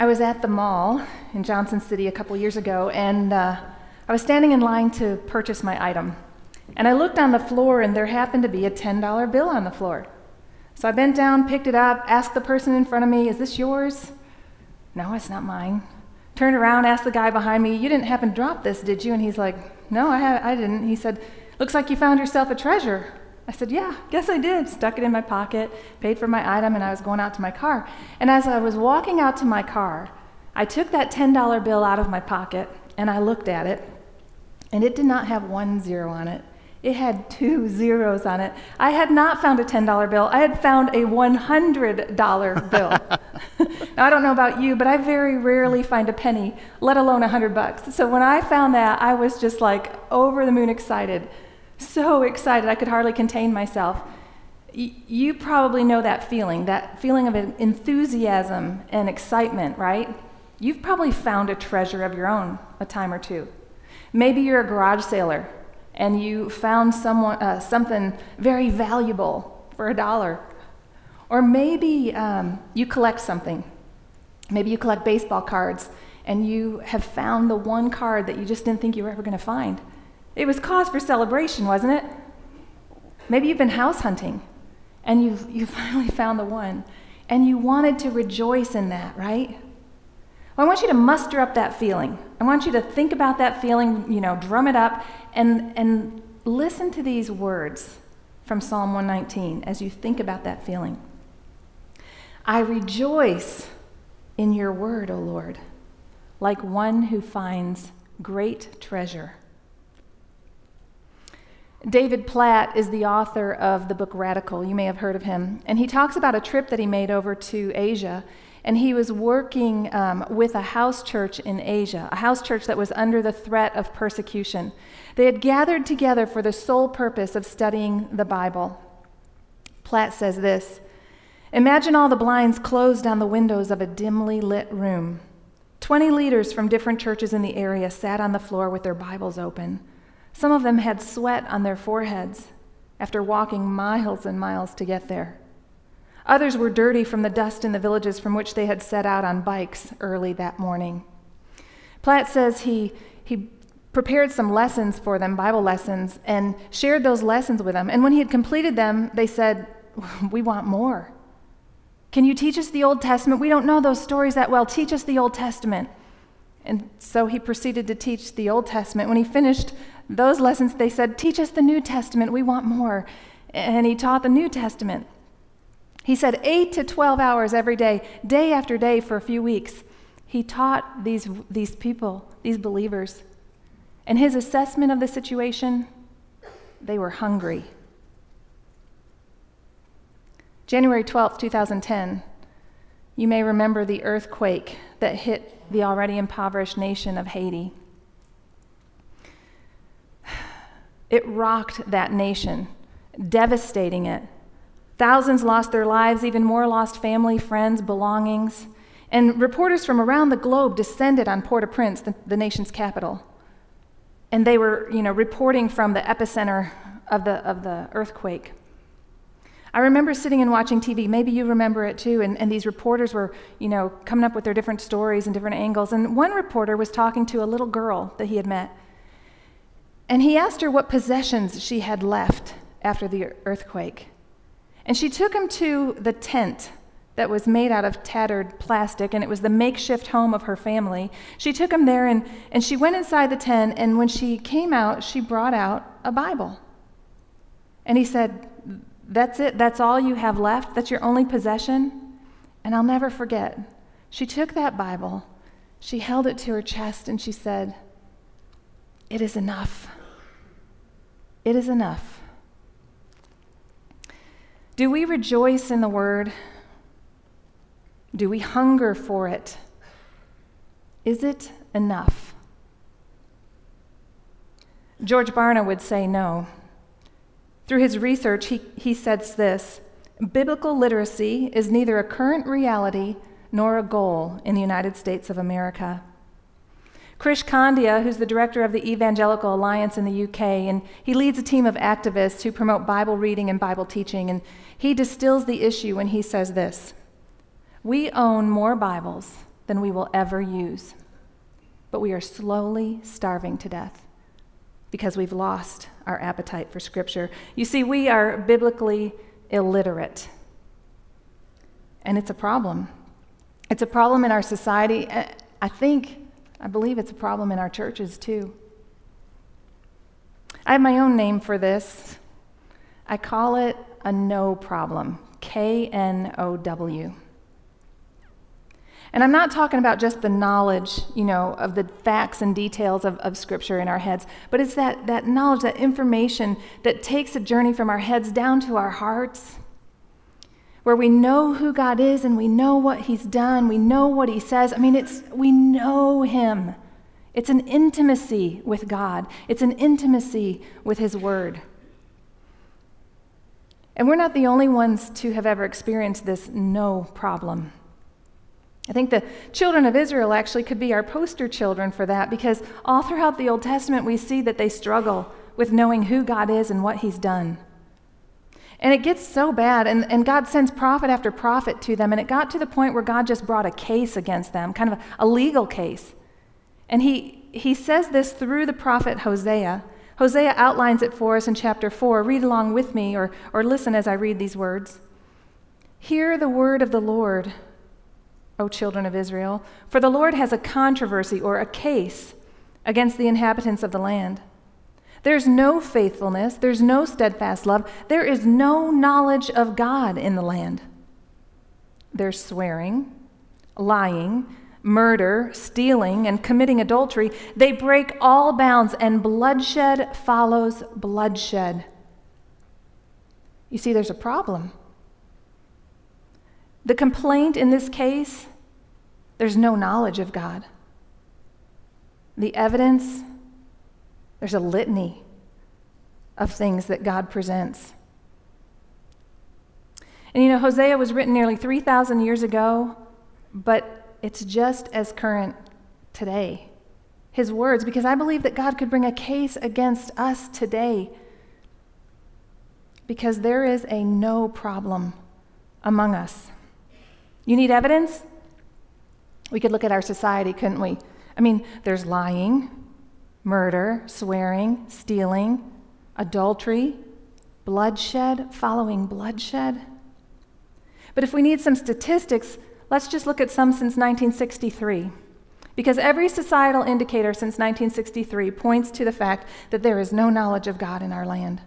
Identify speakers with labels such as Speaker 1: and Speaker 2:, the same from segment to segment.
Speaker 1: I was at the mall in Johnson City a couple years ago, and uh, I was standing in line to purchase my item. And I looked on the floor, and there happened to be a $10 bill on the floor. So I bent down, picked it up, asked the person in front of me, Is this yours? No, it's not mine. Turned around, asked the guy behind me, You didn't happen to drop this, did you? And he's like, No, I, I didn't. He said, Looks like you found yourself a treasure. I said, Yeah, guess I did. Stuck it in my pocket, paid for my item, and I was going out to my car. And as I was walking out to my car, I took that $10 bill out of my pocket and I looked at it, and it did not have one zero on it. It had two zeros on it. I had not found a $10 bill. I had found a $100 bill. now, I don't know about you, but I very rarely find a penny, let alone a 100 bucks. So when I found that, I was just like over the moon excited. So excited, I could hardly contain myself. Y- you probably know that feeling, that feeling of enthusiasm and excitement, right? You've probably found a treasure of your own a time or two. Maybe you're a garage sailor and you found someone, uh, something very valuable for a dollar. Or maybe um, you collect something. Maybe you collect baseball cards and you have found the one card that you just didn't think you were ever going to find. It was cause for celebration, wasn't it? Maybe you've been house hunting and you've, you finally found the one and you wanted to rejoice in that, right? Well, I want you to muster up that feeling. I want you to think about that feeling, you know, drum it up, and, and listen to these words from Psalm 119 as you think about that feeling. I rejoice in your word, O Lord, like one who finds great treasure. David Platt is the author of the book Radical. You may have heard of him. And he talks about a trip that he made over to Asia and he was working um, with a house church in Asia, a house church that was under the threat of persecution. They had gathered together for the sole purpose of studying the Bible. Platt says this Imagine all the blinds closed on the windows of a dimly lit room. Twenty leaders from different churches in the area sat on the floor with their Bibles open. Some of them had sweat on their foreheads after walking miles and miles to get there. Others were dirty from the dust in the villages from which they had set out on bikes early that morning. Platt says he, he prepared some lessons for them, Bible lessons, and shared those lessons with them. And when he had completed them, they said, We want more. Can you teach us the Old Testament? We don't know those stories that well. Teach us the Old Testament. And so he proceeded to teach the Old Testament. When he finished those lessons, they said, Teach us the New Testament. We want more. And he taught the New Testament. He said 8 to 12 hours every day, day after day for a few weeks. He taught these, these people, these believers. And his assessment of the situation, they were hungry. January 12, 2010, you may remember the earthquake that hit the already impoverished nation of Haiti. It rocked that nation, devastating it Thousands lost their lives, even more lost family, friends, belongings. And reporters from around the globe descended on Port au Prince, the, the nation's capital. And they were, you know, reporting from the epicenter of the, of the earthquake. I remember sitting and watching TV. Maybe you remember it too. And, and these reporters were, you know, coming up with their different stories and different angles. And one reporter was talking to a little girl that he had met. And he asked her what possessions she had left after the earthquake. And she took him to the tent that was made out of tattered plastic, and it was the makeshift home of her family. She took him there, and, and she went inside the tent, and when she came out, she brought out a Bible. And he said, That's it? That's all you have left? That's your only possession? And I'll never forget. She took that Bible, she held it to her chest, and she said, It is enough. It is enough. Do we rejoice in the word? Do we hunger for it? Is it enough? George Barna would say no. Through his research, he, he says this Biblical literacy is neither a current reality nor a goal in the United States of America. Krish Kandiah, who's the director of the Evangelical Alliance in the UK, and he leads a team of activists who promote Bible reading and Bible teaching. And he distills the issue when he says this We own more Bibles than we will ever use. But we are slowly starving to death because we've lost our appetite for Scripture. You see, we are biblically illiterate, and it's a problem. It's a problem in our society. I think, I believe it's a problem in our churches too. I have my own name for this. I call it a know problem K N O W. And I'm not talking about just the knowledge, you know, of the facts and details of, of Scripture in our heads, but it's that, that knowledge, that information that takes a journey from our heads down to our hearts, where we know who God is and we know what He's done, we know what He says. I mean, it's, we know Him. It's an intimacy with God, it's an intimacy with His Word. And we're not the only ones to have ever experienced this know problem. I think the children of Israel actually could be our poster children for that because all throughout the Old Testament we see that they struggle with knowing who God is and what He's done. And it gets so bad, and, and God sends prophet after prophet to them, and it got to the point where God just brought a case against them, kind of a, a legal case. And he, he says this through the prophet Hosea. Hosea outlines it for us in chapter 4. Read along with me or, or listen as I read these words. Hear the word of the Lord O children of Israel, for the Lord has a controversy or a case against the inhabitants of the land. There's no faithfulness, there's no steadfast love, there is no knowledge of God in the land. There's swearing, lying, murder, stealing, and committing adultery. They break all bounds, and bloodshed follows bloodshed. You see, there's a problem. The complaint in this case there's no knowledge of God. The evidence, there's a litany of things that God presents. And you know, Hosea was written nearly 3,000 years ago, but it's just as current today. His words, because I believe that God could bring a case against us today. Because there is a know problem among us. You need evidence? We could look at our society, couldn't we? I mean, there's lying, murder, swearing, stealing, adultery, bloodshed, following bloodshed. But if we need some statistics, let's just look at some since 1963. Because every societal indicator since 1963 points to the fact that there is no knowledge of God in our land.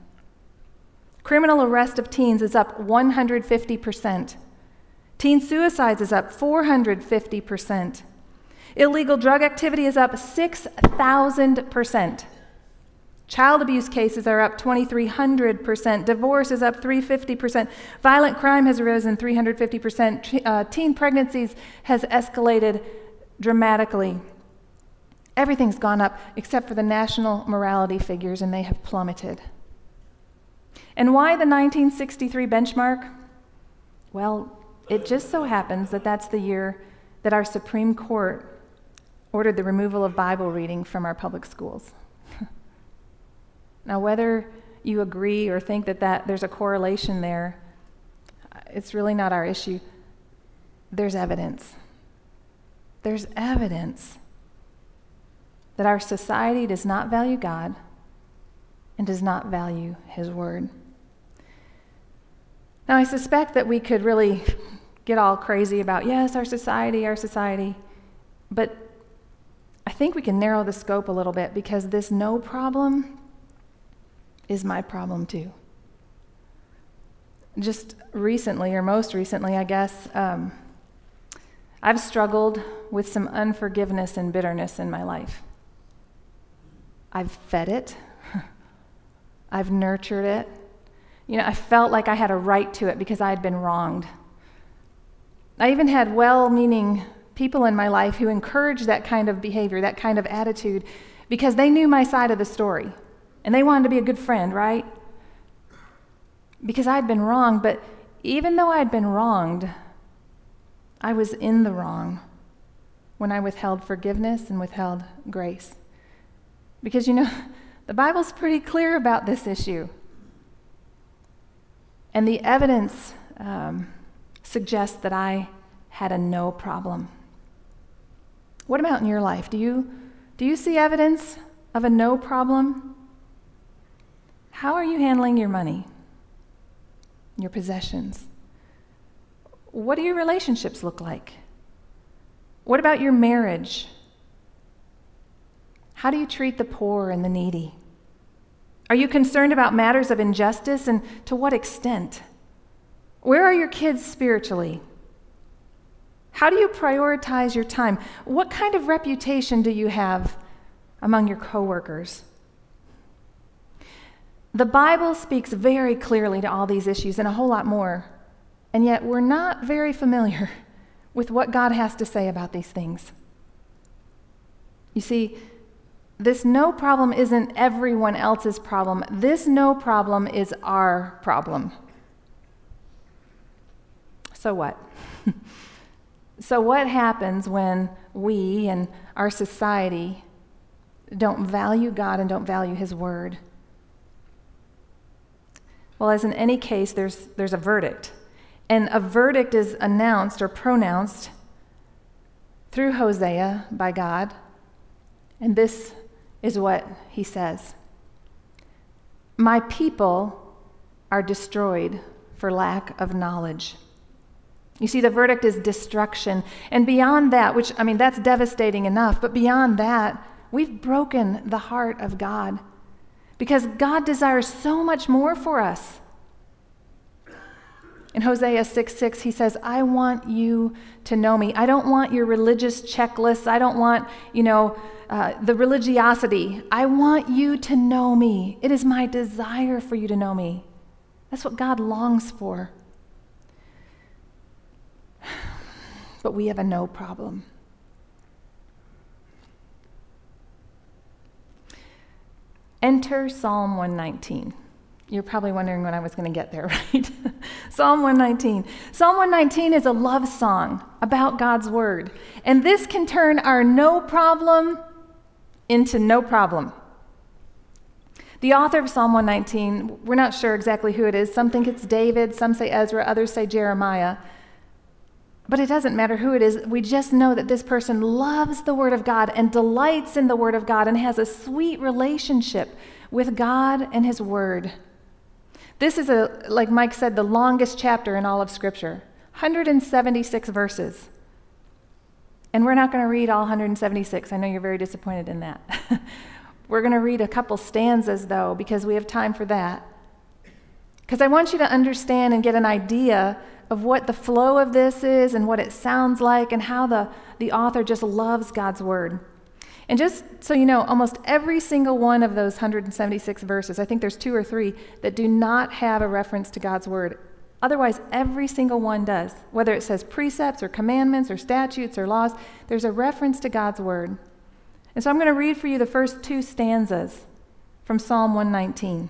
Speaker 1: Criminal arrest of teens is up 150 percent. Teen suicides is up 450%. Illegal drug activity is up 6,000%. Child abuse cases are up 2,300%. Divorce is up 350%. Violent crime has risen 350%. Uh, teen pregnancies has escalated dramatically. Everything's gone up except for the national morality figures, and they have plummeted. And why the 1963 benchmark? Well, it just so happens that that's the year that our Supreme Court ordered the removal of Bible reading from our public schools. now, whether you agree or think that, that there's a correlation there, it's really not our issue. There's evidence. There's evidence that our society does not value God and does not value His Word. Now, I suspect that we could really get all crazy about, yes, our society, our society. But I think we can narrow the scope a little bit because this know problem is my problem too. Just recently, or most recently, I guess, um, I've struggled with some unforgiveness and bitterness in my life. I've fed it, I've nurtured it. You know, I felt like I had a right to it because I had been wronged. I even had well meaning people in my life who encouraged that kind of behavior, that kind of attitude, because they knew my side of the story and they wanted to be a good friend, right? Because I'd been wrong, but even though I'd been wronged, I was in the wrong when I withheld forgiveness and withheld grace. Because, you know, the Bible's pretty clear about this issue. And the evidence um, suggests that I had a know problem. What about in your life? Do you, do you see evidence of a know problem? How are you handling your money, your possessions? What do your relationships look like? What about your marriage? How do you treat the poor and the needy? Are you concerned about matters of injustice and to what extent? Where are your kids spiritually? How do you prioritize your time? What kind of reputation do you have among your coworkers? The Bible speaks very clearly to all these issues and a whole lot more, and yet we're not very familiar with what God has to say about these things. You see, this know problem isn't everyone else's problem. This know problem is our problem. So what? so, what happens when we and our society don't value God and don't value His Word? Well, as in any case, there's, there's a verdict. And a verdict is announced or pronounced through Hosea by God. And this is what he says My people are destroyed for lack of knowledge. You see, the verdict is destruction. And beyond that, which, I mean, that's devastating enough, but beyond that, we've broken the heart of God because God desires so much more for us. In Hosea 6 6, he says, I want you to know me. I don't want your religious checklists. I don't want, you know, uh, the religiosity. I want you to know me. It is my desire for you to know me. That's what God longs for. But we have a know problem. Enter Psalm 119. You're probably wondering when I was going to get there, right? Psalm 119. Psalm 119 is a love song about God's word. And this can turn our know problem into no problem. The author of Psalm 119, we're not sure exactly who it is. Some think it's David, some say Ezra, others say Jeremiah. But it doesn't matter who it is. We just know that this person loves the Word of God and delights in the Word of God and has a sweet relationship with God and His Word. This is, a, like Mike said, the longest chapter in all of Scripture 176 verses. And we're not going to read all 176. I know you're very disappointed in that. we're going to read a couple stanzas, though, because we have time for that. Because I want you to understand and get an idea of what the flow of this is and what it sounds like and how the, the author just loves God's word. And just so you know, almost every single one of those 176 verses, I think there's two or three, that do not have a reference to God's word Otherwise, every single one does. Whether it says precepts or commandments or statutes or laws, there's a reference to God's word. And so I'm going to read for you the first two stanzas from Psalm 119.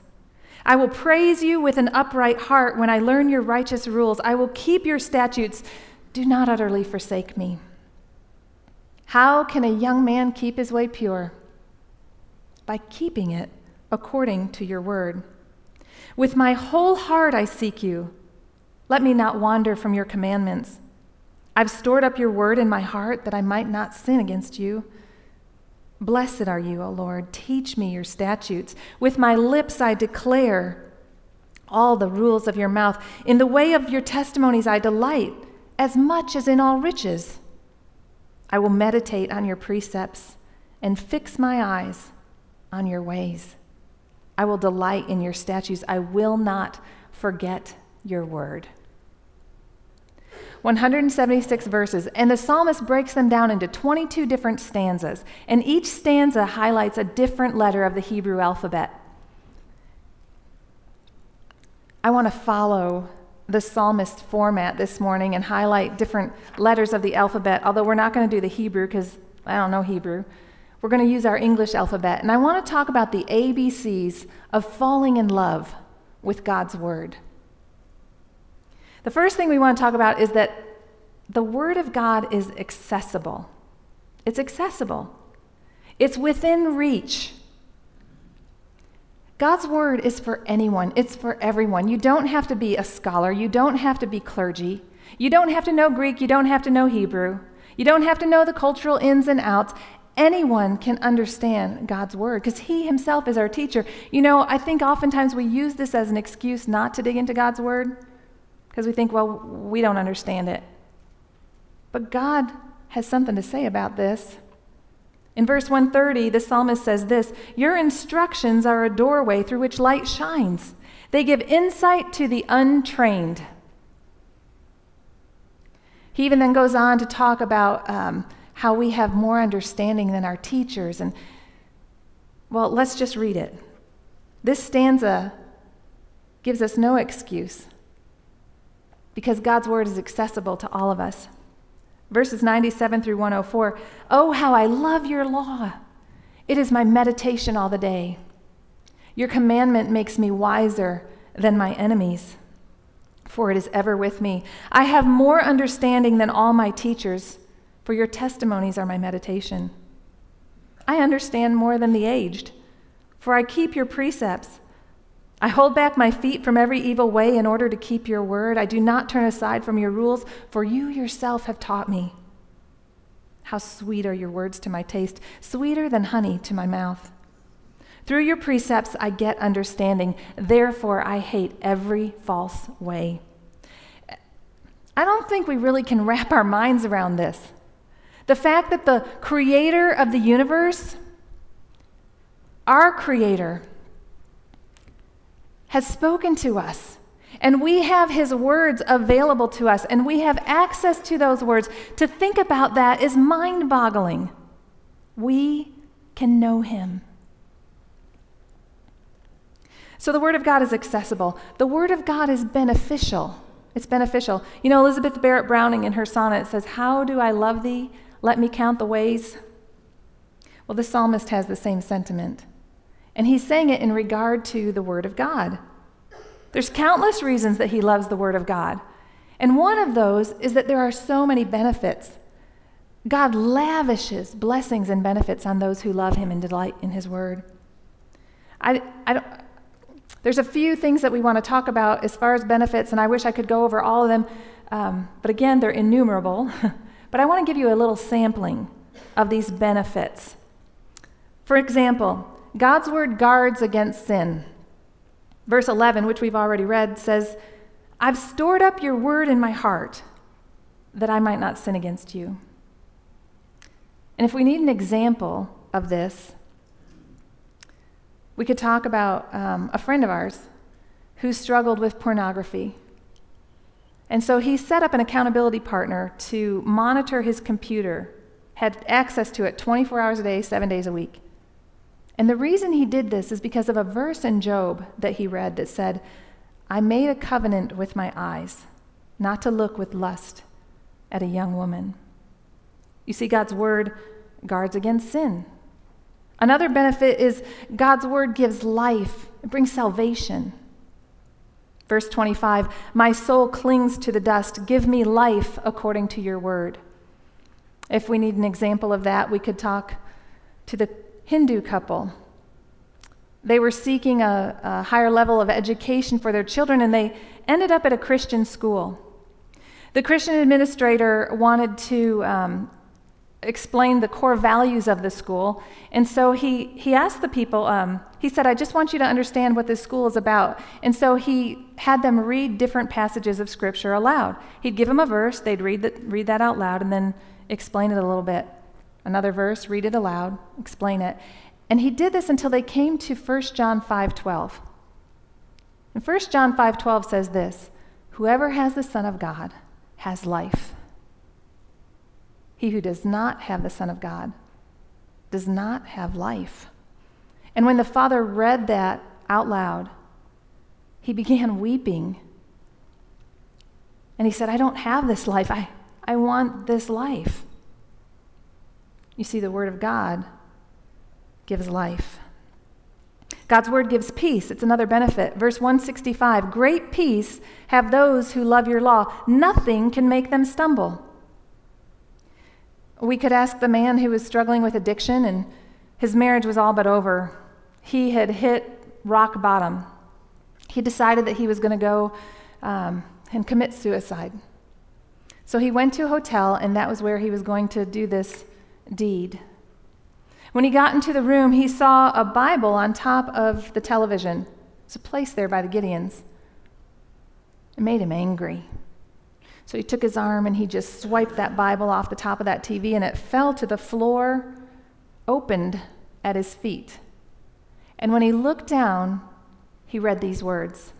Speaker 1: I will praise you with an upright heart when I learn your righteous rules. I will keep your statutes. Do not utterly forsake me. How can a young man keep his way pure? By keeping it according to your word. With my whole heart I seek you. Let me not wander from your commandments. I've stored up your word in my heart that I might not sin against you. Blessed are you, O Lord. Teach me your statutes. With my lips I declare all the rules of your mouth. In the way of your testimonies I delight, as much as in all riches. I will meditate on your precepts and fix my eyes on your ways. I will delight in your statutes. I will not forget your word. 176 verses, and the psalmist breaks them down into 22 different stanzas, and each stanza highlights a different letter of the Hebrew alphabet. I want to follow the psalmist format this morning and highlight different letters of the alphabet, although we're not going to do the Hebrew because I don't know Hebrew. We're going to use our English alphabet. And I want to talk about the ABCs of falling in love with God's Word. The first thing we want to talk about is that the Word of God is accessible. It's accessible, it's within reach. God's word is for anyone, it's for everyone. You don't have to be a scholar, you don't have to be clergy, you don't have to know Greek, you don't have to know Hebrew, you don't have to know the cultural ins and outs. Anyone can understand God's word because He Himself is our teacher. You know, I think oftentimes we use this as an excuse not to dig into God's word because we think, well, we don't understand it. But God has something to say about this. In verse 130, the psalmist says this Your instructions are a doorway through which light shines, they give insight to the untrained. He even then goes on to talk about um, how we have more understanding than our teachers. And, well, let's just read it. This stanza gives us no excuse because God's word is accessible to all of us. Verses 97 through 104 Oh, how I love your law! It is my meditation all the day. Your commandment makes me wiser than my enemies, for it is ever with me. I have more understanding than all my teachers, for your testimonies are my meditation. I understand more than the aged, for I keep your precepts. I hold back my feet from every evil way in order to keep your word. I do not turn aside from your rules, for you yourself have taught me. How sweet are your words to my taste, sweeter than honey to my mouth. Through your precepts I get understanding. Therefore, I hate every false way. I don't think we really can wrap our minds around this. The fact that the creator of the universe, our creator, has spoken to us. And we have his words available to us, and we have access to those words. To think about that is mind boggling. We can know him. So the Word of God is accessible. The Word of God is beneficial. It's beneficial. You know, Elizabeth Barrett Browning in her sonnet says, How do I love thee? Let me count the ways. Well, the psalmist has the same sentiment. And he's saying it in regard to the Word of God. There's countless reasons that he loves the Word of God. And one of those is that there are so many benefits. God lavishes blessings and benefits on those who love him and delight in his Word. I, I don't, there's a few things that we want to talk about as far as benefits, and I wish I could go over all of them. Um, but again, they're innumerable. but I want to give you a little sampling of these benefits. For example, God's word guards against sin. Verse 11, which we've already read, says, I've stored up your word in my heart that I might not sin against you. And if we need an example of this, we could talk about um, a friend of ours who struggled with pornography. And so he set up an accountability partner to monitor his computer, had access to it 24 hours a day, seven days a week. And the reason he did this is because of a verse in Job that he read that said, I made a covenant with my eyes not to look with lust at a young woman. You see, God's word guards against sin. Another benefit is God's word gives life, it brings salvation. Verse 25 My soul clings to the dust. Give me life according to your word. If we need an example of that, we could talk to the Hindu couple. They were seeking a, a, higher level of education for their children, and they ended up at a Christian school. The Christian administrator wanted to um, explain the core values of the school, and so he, he asked the people, um, he said, I just want you to understand what this school is about. And so he had them read different passages of Scripture aloud. He'd give them a verse, they'd read, the, read that out loud, and then explain it a little bit. Another verse, read it aloud, explain it. And he did this until they came to 1 John 5:12. And 1 John 5:12 says this, whoever has the son of God has life. He who does not have the son of God does not have life. And when the father read that out loud, he began weeping. And he said, I don't have this life. I, I want this life. You see, the Word of God gives life. God's Word gives peace. It's another benefit. Verse 165 Great peace have those who love your law, nothing can make them stumble. We could ask the man who was struggling with addiction and his marriage was all but over. He had hit rock bottom. He decided that he was going to go um, and commit suicide. So he went to a hotel, and that was where he was going to do this deed. When he got into the room, he saw a Bible on top of the television. It's a place there by the Gideons. It made him angry. So he took his arm and he just swiped that Bible off the top of that TV, and it fell to the floor, opened at his feet. And when he looked down, he read these words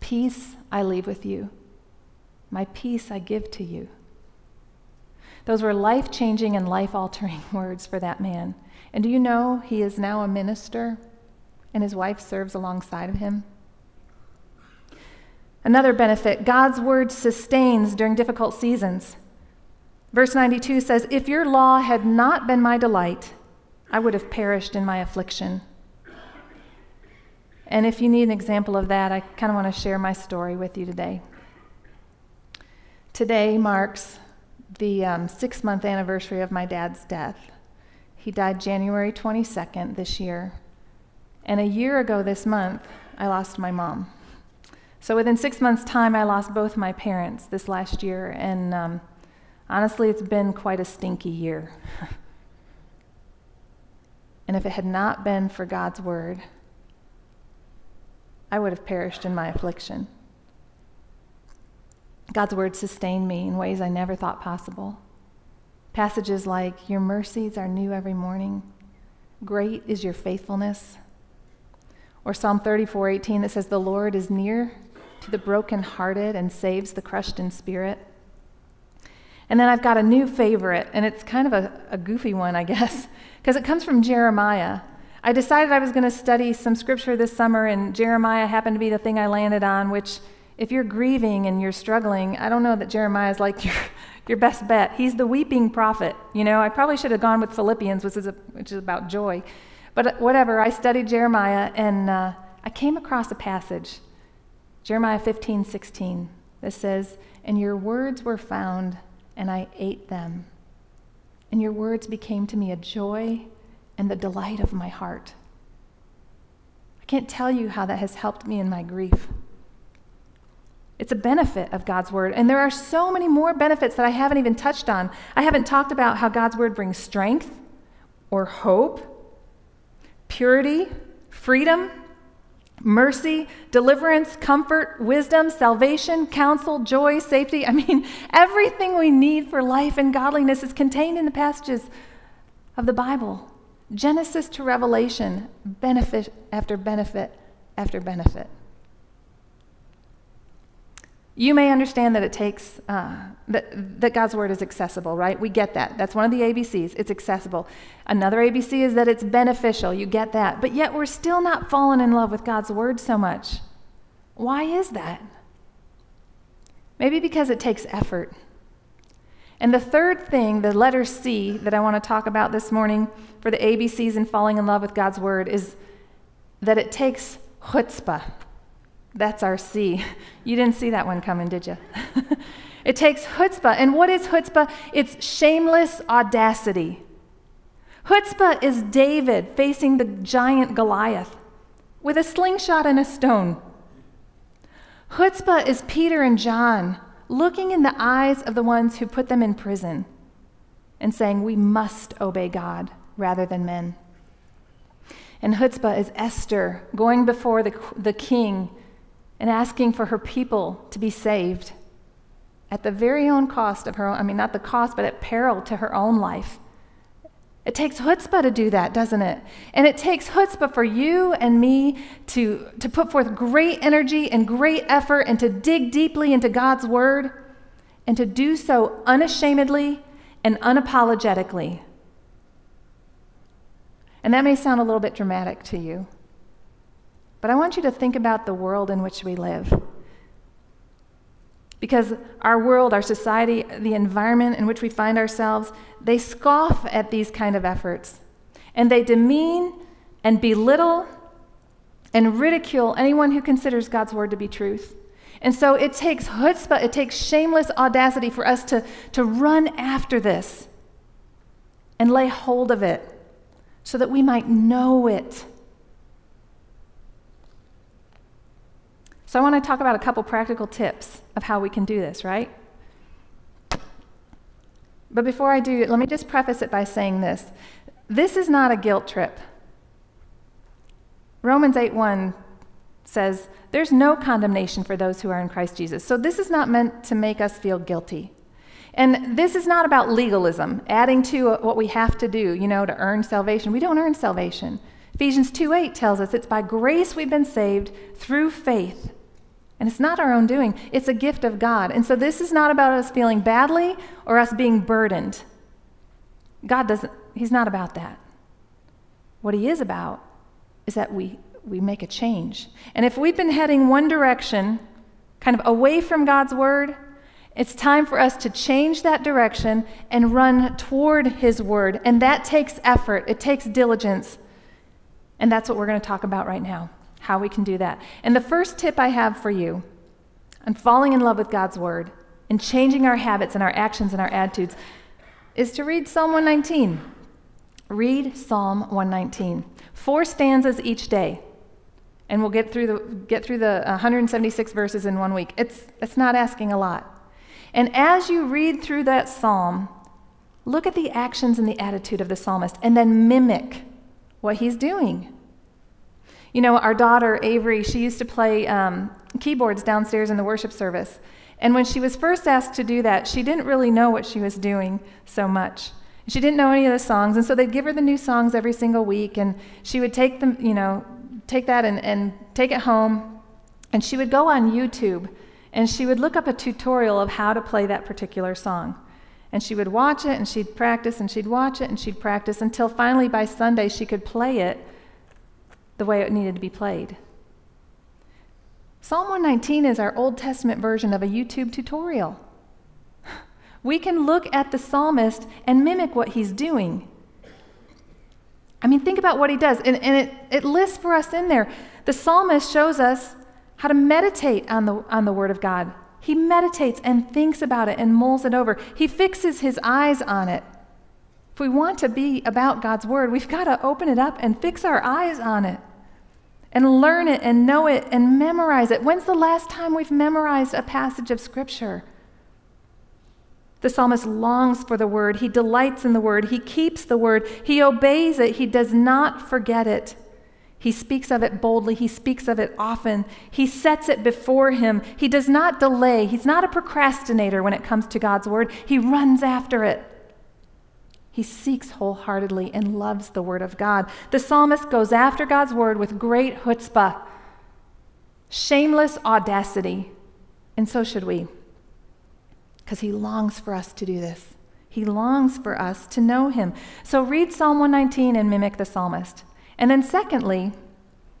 Speaker 1: Peace I leave with you, my peace I give to you. Those were life changing and life altering words for that man. And do you know he is now a minister and his wife serves alongside of him? Another benefit God's word sustains during difficult seasons. Verse 92 says, If your law had not been my delight, I would have perished in my affliction. And if you need an example of that, I kind of want to share my story with you today. Today marks the um, six month anniversary of my dad's death. He died January 22nd this year. And a year ago this month, I lost my mom. So within six months' time, I lost both my parents this last year. And um, honestly, it's been quite a stinky year. and if it had not been for God's word, I would have perished in my affliction. God's word sustained me in ways I never thought possible. Passages like, Your mercies are new every morning, great is your faithfulness. Or Psalm 34 18 that says, The Lord is near to the brokenhearted and saves the crushed in spirit. And then I've got a new favorite, and it's kind of a, a goofy one, I guess, because it comes from Jeremiah. I decided I was going to study some scripture this summer, and Jeremiah happened to be the thing I landed on, which if you're grieving and you're struggling, I don't know that Jeremiah is like your, your best bet. He's the weeping prophet. You know, I probably should have gone with Philippians, which is, a, which is about joy. But uh, whatever, I studied Jeremiah and uh, I came across a passage, Jeremiah 15, 16, that says, And your words were found, and I ate them. And your words became to me a joy and the delight of my heart. I can't tell you how that has helped me in my grief. It's a benefit of God's word. And there are so many more benefits that I haven't even touched on. I haven't talked about how God's word brings strength or hope, purity, freedom, mercy, deliverance, comfort, wisdom, salvation, counsel, joy, safety. I mean, everything we need for life and godliness is contained in the passages of the Bible. Genesis to Revelation, benefit after benefit after benefit. You may understand that it takes, uh, that, that God's word is accessible, right? We get that. That's one of the ABCs. It's accessible. Another ABC is that it's beneficial. You get that. But yet we're still not falling in love with God's word so much. Why is that? Maybe because it takes effort. And the third thing, the letter C, that I want to talk about this morning for the ABCs and falling in love with God's word is that it takes chutzpah. That's our C. You didn't see that one coming, did you? it takes chutzpah. And what is chutzpah? It's shameless audacity. Chutzpah is David facing the giant Goliath with a slingshot and a stone. Chutzpah is Peter and John looking in the eyes of the ones who put them in prison and saying, We must obey God rather than men. And chutzpah is Esther going before the, the king and asking for her people to be saved at the very own cost of her own, I mean, not the cost, but at peril to her own life. It takes chutzpah to do that, doesn't it? And it takes chutzpah for you and me to, to put forth great energy and great effort and to dig deeply into God's word and to do so unashamedly and unapologetically. And that may sound a little bit dramatic to you. But I want you to think about the world in which we live. Because our world, our society, the environment in which we find ourselves, they scoff at these kind of efforts. And they demean and belittle and ridicule anyone who considers God's word to be truth. And so it takes chutzpah, it takes shameless audacity for us to, to run after this and lay hold of it so that we might know it. So I want to talk about a couple practical tips of how we can do this, right? But before I do, let me just preface it by saying this. This is not a guilt trip. Romans 8:1 says, "There's no condemnation for those who are in Christ Jesus." So this is not meant to make us feel guilty. And this is not about legalism, adding to what we have to do, you know, to earn salvation. We don't earn salvation. Ephesians 2:8 tells us it's by grace we've been saved through faith. And it's not our own doing, it's a gift of God. And so this is not about us feeling badly or us being burdened. God doesn't, He's not about that. What He is about is that we, we make a change. And if we've been heading one direction, kind of away from God's word, it's time for us to change that direction and run toward His word. And that takes effort, it takes diligence. And that's what we're going to talk about right now how we can do that. And the first tip I have for you on falling in love with God's word and changing our habits and our actions and our attitudes is to read Psalm 119. Read Psalm 119. Four stanzas each day. And we'll get through the, get through the 176 verses in one week. It's, it's not asking a lot. And as you read through that psalm, look at the actions and the attitude of the psalmist and then mimic what he's doing. You know, our daughter, Avery, she used to play um, keyboards downstairs in the worship service. And when she was first asked to do that, she didn't really know what she was doing so much. She didn't know any of the songs, and so they'd give her the new songs every single week, and she would take them, you know, take that and, and take it home, and she would go on YouTube and she would look up a tutorial of how to play that particular song. And she would watch it and she'd practice and she'd watch it and she'd practice until finally by Sunday she could play it the way it needed to be played. Psalm 119 is our Old Testament version of a YouTube tutorial. We can look at the psalmist and mimic what he's doing. I mean, think about what he does. And, and it, it lists for us in there. The psalmist shows us how to meditate on the, on the Word of God. He meditates and thinks about it and mulls it over. He fixes his eyes on it. If we want to be about God's Word, we've got to open it up and fix our eyes on it and learn it and know it and memorize it. When's the last time we've memorized a passage of Scripture? The psalmist longs for the word. He delights in the word. He keeps the word. He obeys it. He does not forget it. He speaks of it boldly. He speaks of it often. He sets it before him. He does not delay. He's not a procrastinator when it comes to God's word. He runs after it. He seeks wholeheartedly and loves the word of God. The psalmist goes after God's word with great chutzpah, shameless audacity, and so should we because he longs for us to do this. He longs for us to know him. So read Psalm 119 and mimic the psalmist. And then, secondly,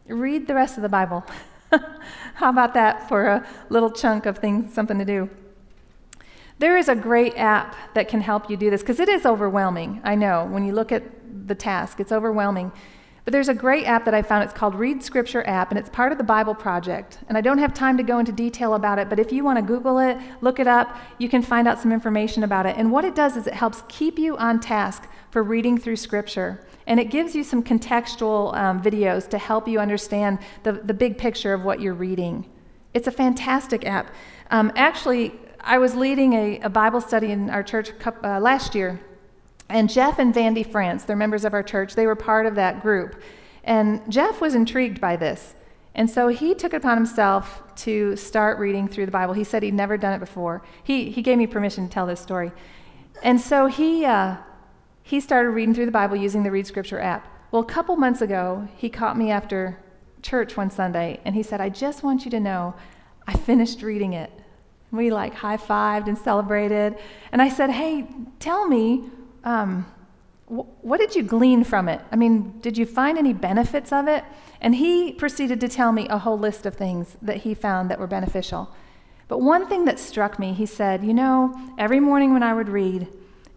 Speaker 1: read the rest of the Bible. How about that for a little chunk of things, something to do? There is a great app that can help you do this because it is overwhelming. I know when you look at the task, it's overwhelming. But there's a great app that I found. It's called Read Scripture app, and it's part of the Bible Project. And I don't have time to go into detail about it, but if you want to Google it, look it up, you can find out some information about it. And what it does is it helps keep you on task for reading through Scripture. And it gives you some contextual um, videos to help you understand the, the big picture of what you're reading. It's a fantastic app. Um, actually, I was leading a, a, Bible study in our church uh, last year, and Jeff and Vandy France, they're members of our church, they were part of that group. And Jeff was intrigued by this. And so he took it upon himself to start reading through the Bible. He said he'd never done it before. He, he gave me permission to tell this story. And so he, uh, he started reading through the Bible using the Read Scripture app. Well, a couple months ago, he caught me after church one Sunday, and he said, I just want you to know I finished reading it. We like high fived and celebrated. And I said, Hey, tell me, um, what did you glean from it? I mean, did you find any benefits of it? And he proceeded to tell me a whole list of things that he found that were beneficial. But one thing that struck me, he said, You know, every morning when I would read,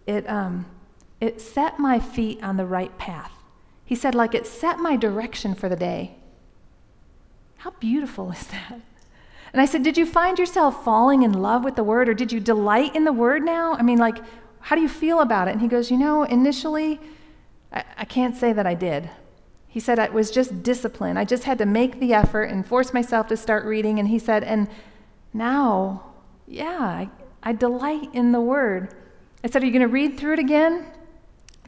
Speaker 1: it, um, it set my feet on the right path. He said, like it set my direction for the day. How beautiful is that? And I said, Did you find yourself falling in love with the word, or did you delight in the word now? I mean, like, how do you feel about it? And he goes, You know, initially, I, I can't say that I did. He said, It was just discipline. I just had to make the effort and force myself to start reading. And he said, And now, yeah, I, I delight in the word. I said, Are you going to read through it again?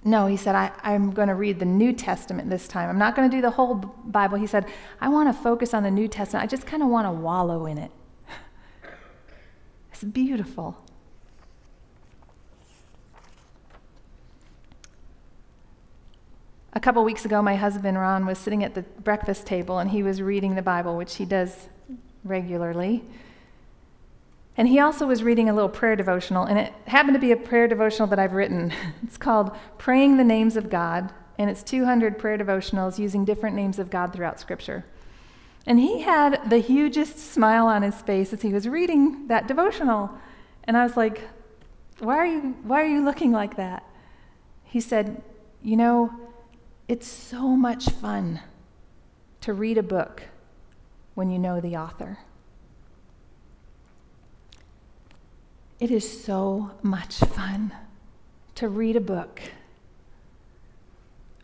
Speaker 1: No, he said, I, am going to read the New Testament this time. I'm not going to do the whole Bible. He said, I want to focus on the New Testament. I just kind of want to wallow in it. it's beautiful. A couple weeks ago, my husband Ron was sitting at the breakfast table and he was reading the Bible, which he does regularly. And he also was reading a little prayer devotional, and it happened to be a prayer devotional that I've written. It's called Praying the Names of God, and it's 200 prayer devotionals using different names of God throughout Scripture. And he had the hugest smile on his face as he was reading that devotional. And I was like, why are you, why are you looking like that? He said, You know, it's so much fun to read a book when you know the author. It is so much fun to read a book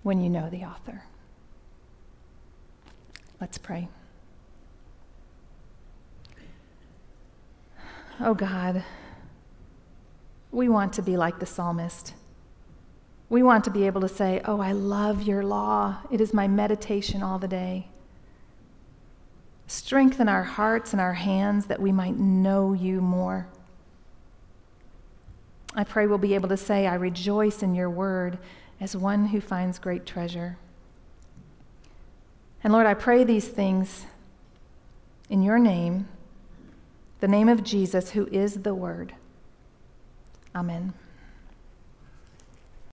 Speaker 1: when you know the author. Let's pray. Oh God, we want to be like the psalmist. We want to be able to say, Oh, I love your law. It is my meditation all the day. Strengthen our hearts and our hands that we might know you more. I pray we'll be able to say, I rejoice in your word as one who finds great treasure. And Lord, I pray these things in your name, the name of Jesus, who is the Word. Amen.